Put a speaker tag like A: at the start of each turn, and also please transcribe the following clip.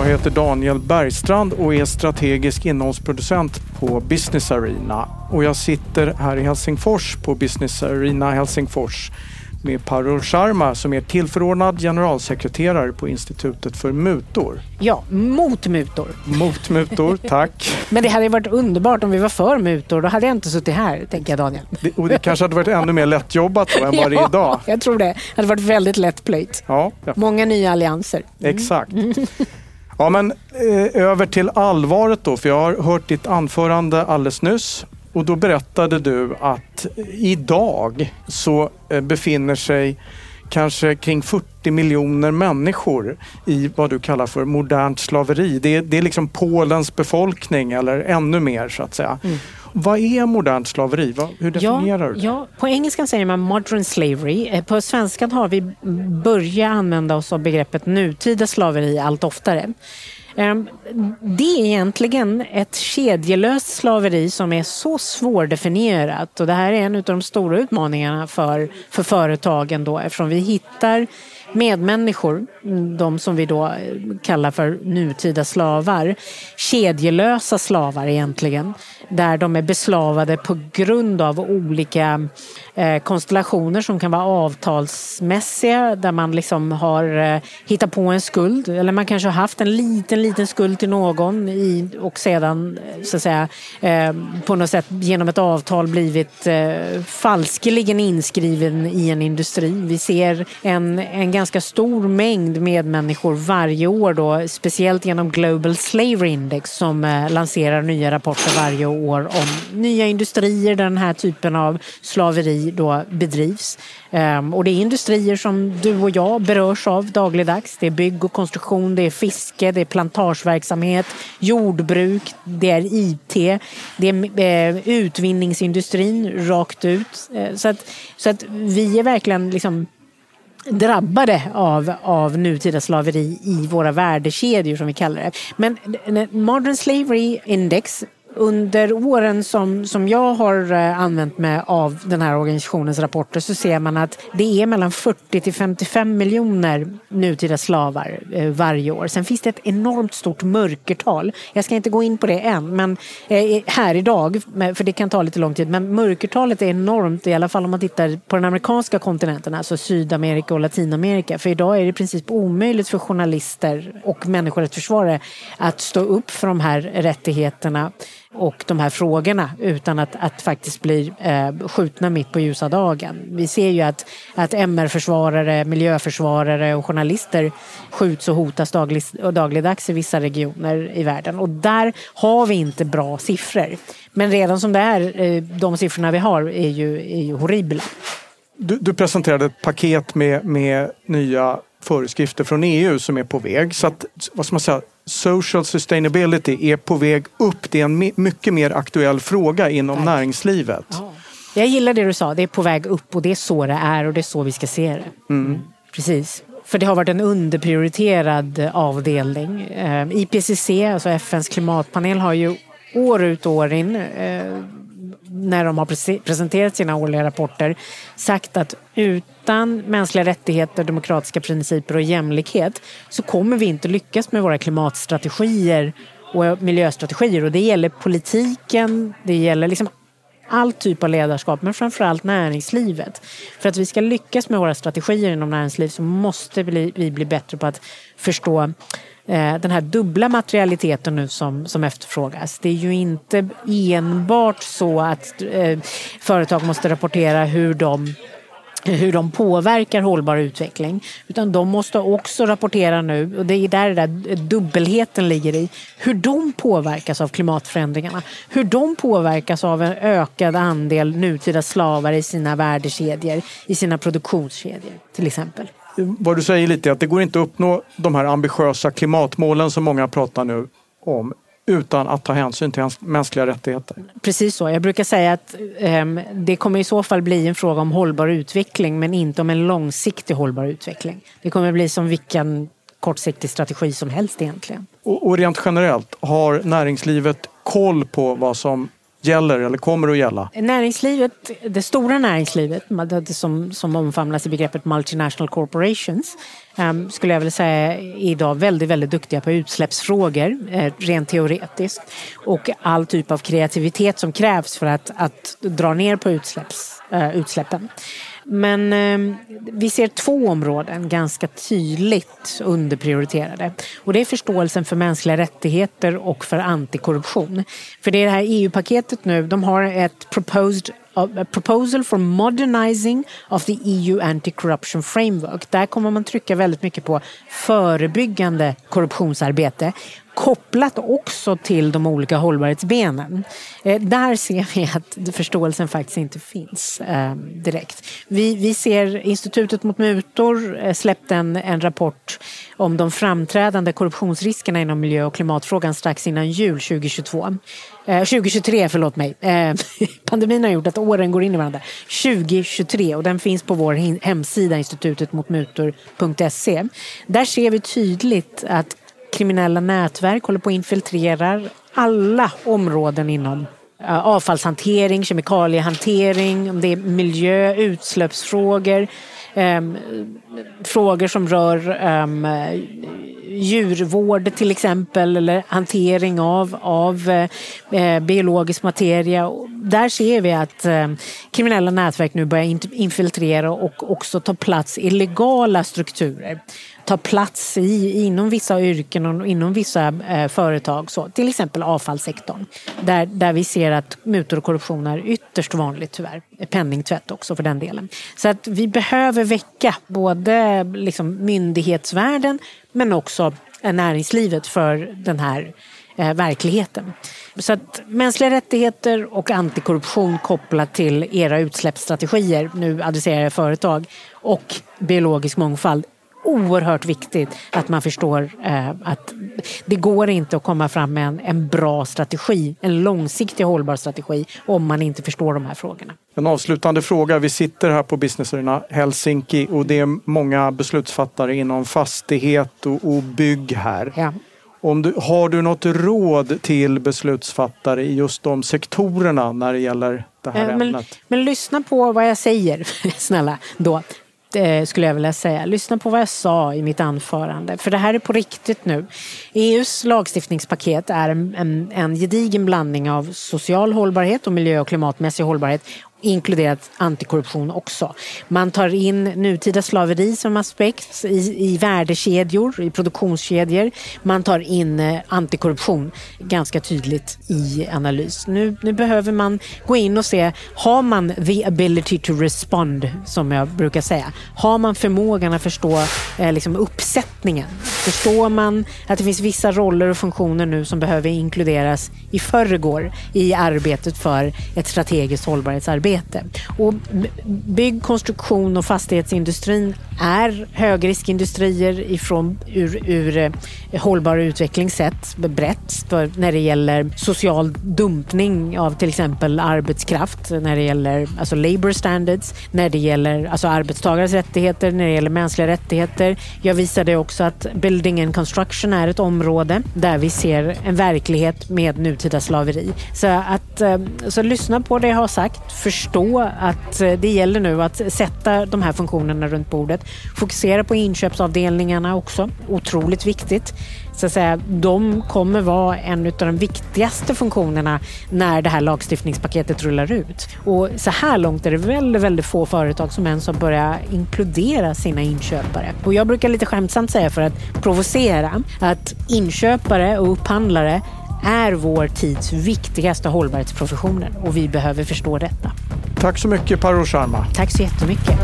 A: Jag heter Daniel Bergstrand och är strategisk innehållsproducent på Business Arena. Och jag sitter här i Helsingfors på Business Arena Helsingfors med Parul Sharma som är tillförordnad generalsekreterare på Institutet för mutor.
B: Ja, mot mutor.
A: Mot mutor, tack.
B: Men det hade varit underbart om vi var för mutor. Då hade jag inte suttit här, tänker jag Daniel.
A: Det, och det kanske hade varit ännu mer lättjobbat då än vad det är idag.
B: jag tror det. Det hade varit väldigt lättplöjt.
A: Ja, ja.
B: Många nya allianser.
A: Mm. Exakt. Ja, men eh, över till allvaret då, för jag har hört ditt anförande alldeles nyss och då berättade du att idag så eh, befinner sig kanske kring 40 miljoner människor i vad du kallar för modernt slaveri. Det är, det är liksom Polens befolkning eller ännu mer så att säga. Mm. Vad är modernt slaveri? Hur definierar
B: ja, du det? Ja, på engelska säger man modern slavery. Eh, på svenskan har vi börjat använda oss av begreppet nutida slaveri allt oftare. Ehm, det är egentligen ett kedjelöst slaveri som är så svårdefinierat och det här är en av de stora utmaningarna för, för företagen då eftersom vi hittar medmänniskor, de som vi då eh, kallar för nutida slavar, kedjelösa slavar egentligen, där de är beslavade på grund av olika eh, Eh, konstellationer som kan vara avtalsmässiga, där man liksom har eh, hittat på en skuld eller man kanske har haft en liten, liten skuld till någon i, och sedan eh, så att säga på något sätt genom ett avtal blivit falskeligen inskriven i en industri. Vi ser en, en ganska stor mängd medmänniskor varje år då, speciellt genom Global Slavery Index som lanserar nya rapporter varje år om nya industrier där den här typen av slaveri då bedrivs. Ehm, och det är industrier som du och jag berörs av dagligdags. Det är bygg och konstruktion, det är fiske, det är plantageverksamhet, jordbruk, det är IT, det är eh, utvinningsindustrin rakt ut. Eh, så, att, så att vi är verkligen liksom drabbade av, av nutida slaveri i våra värdekedjor som vi kallar det. Men Modern Slavery Index under åren som, som jag har eh, använt mig av den här organisationens rapporter så ser man att det är mellan 40 till 55 miljoner nutida slavar eh, varje år. Sen finns det ett enormt stort mörkertal. Jag ska inte gå in på det än, men eh, här idag, för det kan ta lite lång tid, men mörkertalet är enormt i alla fall om man tittar på den amerikanska kontinenten, alltså Sydamerika och Latinamerika. För idag är det i princip omöjligt för journalister och människorättsförsvarare att stå upp för de här rättigheterna och de här frågorna utan att, att faktiskt bli eh, skjutna mitt på ljusa dagen. Vi ser ju att, att MR-försvarare, miljöförsvarare och journalister skjuts och hotas daglig, dagligdags i vissa regioner i världen och där har vi inte bra siffror. Men redan som det är, eh, de siffrorna vi har är ju, är ju horribla.
A: Du, du presenterade ett paket med, med nya föreskrifter från EU som är på väg. Så att, vad ska man säga, social sustainability är på väg upp. Det är en mycket mer aktuell fråga inom Tack. näringslivet. Ja.
B: Jag gillar det du sa, det är på väg upp och det är så det är och det är så vi ska se det. Mm. Precis. För det har varit en underprioriterad avdelning. Eh, IPCC, alltså FNs klimatpanel, har ju år ut och år in eh, när de har presenterat sina årliga rapporter sagt att utan mänskliga rättigheter, demokratiska principer och jämlikhet så kommer vi inte lyckas med våra klimatstrategier och miljöstrategier. Och det gäller politiken, det gäller liksom all typ av ledarskap, men framförallt näringslivet. För att vi ska lyckas med våra strategier inom näringslivet så måste vi bli bättre på att förstå eh, den här dubbla materialiteten nu som, som efterfrågas. Det är ju inte enbart så att eh, företag måste rapportera hur de hur de påverkar hållbar utveckling. Utan de måste också rapportera nu, och det är där där dubbelheten ligger i, hur de påverkas av klimatförändringarna. Hur de påverkas av en ökad andel nutida slavar i sina värdekedjor, i sina produktionskedjor till exempel
A: vad du säger lite är att det går inte att uppnå de här ambitiösa klimatmålen som många pratar nu om utan att ta hänsyn till mänskliga rättigheter.
B: Precis så. Jag brukar säga att eh, det kommer i så fall bli en fråga om hållbar utveckling men inte om en långsiktig hållbar utveckling. Det kommer bli som vilken kortsiktig strategi som helst egentligen.
A: Och, och rent generellt, har näringslivet koll på vad som gäller eller kommer att gälla?
B: Näringslivet, det stora näringslivet som, som omfamnas i begreppet multinational corporations ehm, skulle jag vilja säga är idag väldigt, väldigt duktiga på utsläppsfrågor eh, rent teoretiskt och all typ av kreativitet som krävs för att, att dra ner på utsläpps, eh, utsläppen. Men eh, vi ser två områden ganska tydligt underprioriterade. Och det är förståelsen för mänskliga rättigheter och för antikorruption. För det är det här EU-paketet nu, de har ett proposed eh, a proposal for modernizing of the EU anti-corruption framework. Där kommer man trycka väldigt mycket på förebyggande korruptionsarbete kopplat också till de olika hållbarhetsbenen. Eh, där ser vi att förståelsen faktiskt inte finns eh, direkt. Vi, vi ser Institutet mot mutor eh, släppte en, en rapport om de framträdande korruptionsriskerna inom miljö och klimatfrågan strax innan jul 2022. 2023, förlåt mig. Pandemin har gjort att åren går in i varandra. 2023 och den finns på vår hemsida institutetmotmutor.se. Där ser vi tydligt att kriminella nätverk håller på att infiltrera alla områden inom eh, avfallshantering, kemikaliehantering, om det är miljö, utsläppsfrågor, um, frågor som rör um, djurvård till exempel eller hantering av, av eh, eh, biologisk materia. Där ser vi att eh, kriminella nätverk nu börjar infiltrera och också ta plats i legala strukturer ta plats i, inom vissa yrken och inom vissa eh, företag. Så, till exempel avfallssektorn. Där, där vi ser att mutor och korruption är ytterst vanligt tyvärr. Penningtvätt också för den delen. Så att vi behöver väcka både liksom, myndighetsvärlden men också eh, näringslivet för den här eh, verkligheten. Så att mänskliga rättigheter och antikorruption kopplat till era utsläppsstrategier, nu adresserar jag företag, och biologisk mångfald oerhört viktigt att man förstår eh, att det går inte att komma fram med en, en bra strategi, en långsiktig hållbar strategi om man inte förstår de här frågorna.
A: En avslutande fråga. Vi sitter här på Business Arena Helsinki och det är många beslutsfattare inom fastighet och, och bygg här. Ja. Om du, har du något råd till beslutsfattare i just de sektorerna när det gäller det här
B: eh, men,
A: ämnet?
B: Men lyssna på vad jag säger, snälla. Då. Eh, skulle jag vilja säga. Lyssna på vad jag sa i mitt anförande. För det här är på riktigt nu. EUs lagstiftningspaket är en, en, en gedigen blandning av social hållbarhet och miljö och klimatmässig hållbarhet inkluderat antikorruption också. Man tar in nutida slaveri som aspekt i, i värdekedjor, i produktionskedjor. Man tar in eh, antikorruption ganska tydligt i analys. Nu, nu behöver man gå in och se, har man the ability to respond, som jag brukar säga? Har man förmågan att förstå eh, liksom uppsättningen? Förstår man att det finns vissa roller och funktioner nu som behöver inkluderas i förrgår i arbetet för ett strategiskt hållbarhetsarbete? Och bygg, konstruktion och fastighetsindustrin är högriskindustrier ifrån ur, ur eh, hållbar utveckling sett brett för när det gäller social dumpning av till exempel arbetskraft, när det gäller alltså labor standards, när det gäller alltså arbetstagares rättigheter, när det gäller mänskliga rättigheter. Jag visade också att building and construction är ett område där vi ser en verklighet med nutida slaveri. Så att eh, så lyssna på det jag har sagt, förstå att eh, det gäller nu att sätta de här funktionerna runt bordet. Fokusera på inköpsavdelningarna också, otroligt viktigt. Så att säga, de kommer vara en av de viktigaste funktionerna när det här lagstiftningspaketet rullar ut. Och så här långt är det väldigt, väldigt få företag som ens har börjat inkludera sina inköpare. Och jag brukar lite skämtsamt säga för att provocera att inköpare och upphandlare är vår tids viktigaste hållbarhetsprofessioner och vi behöver förstå detta.
A: Tack så mycket Paro Sharma.
B: Tack så jättemycket.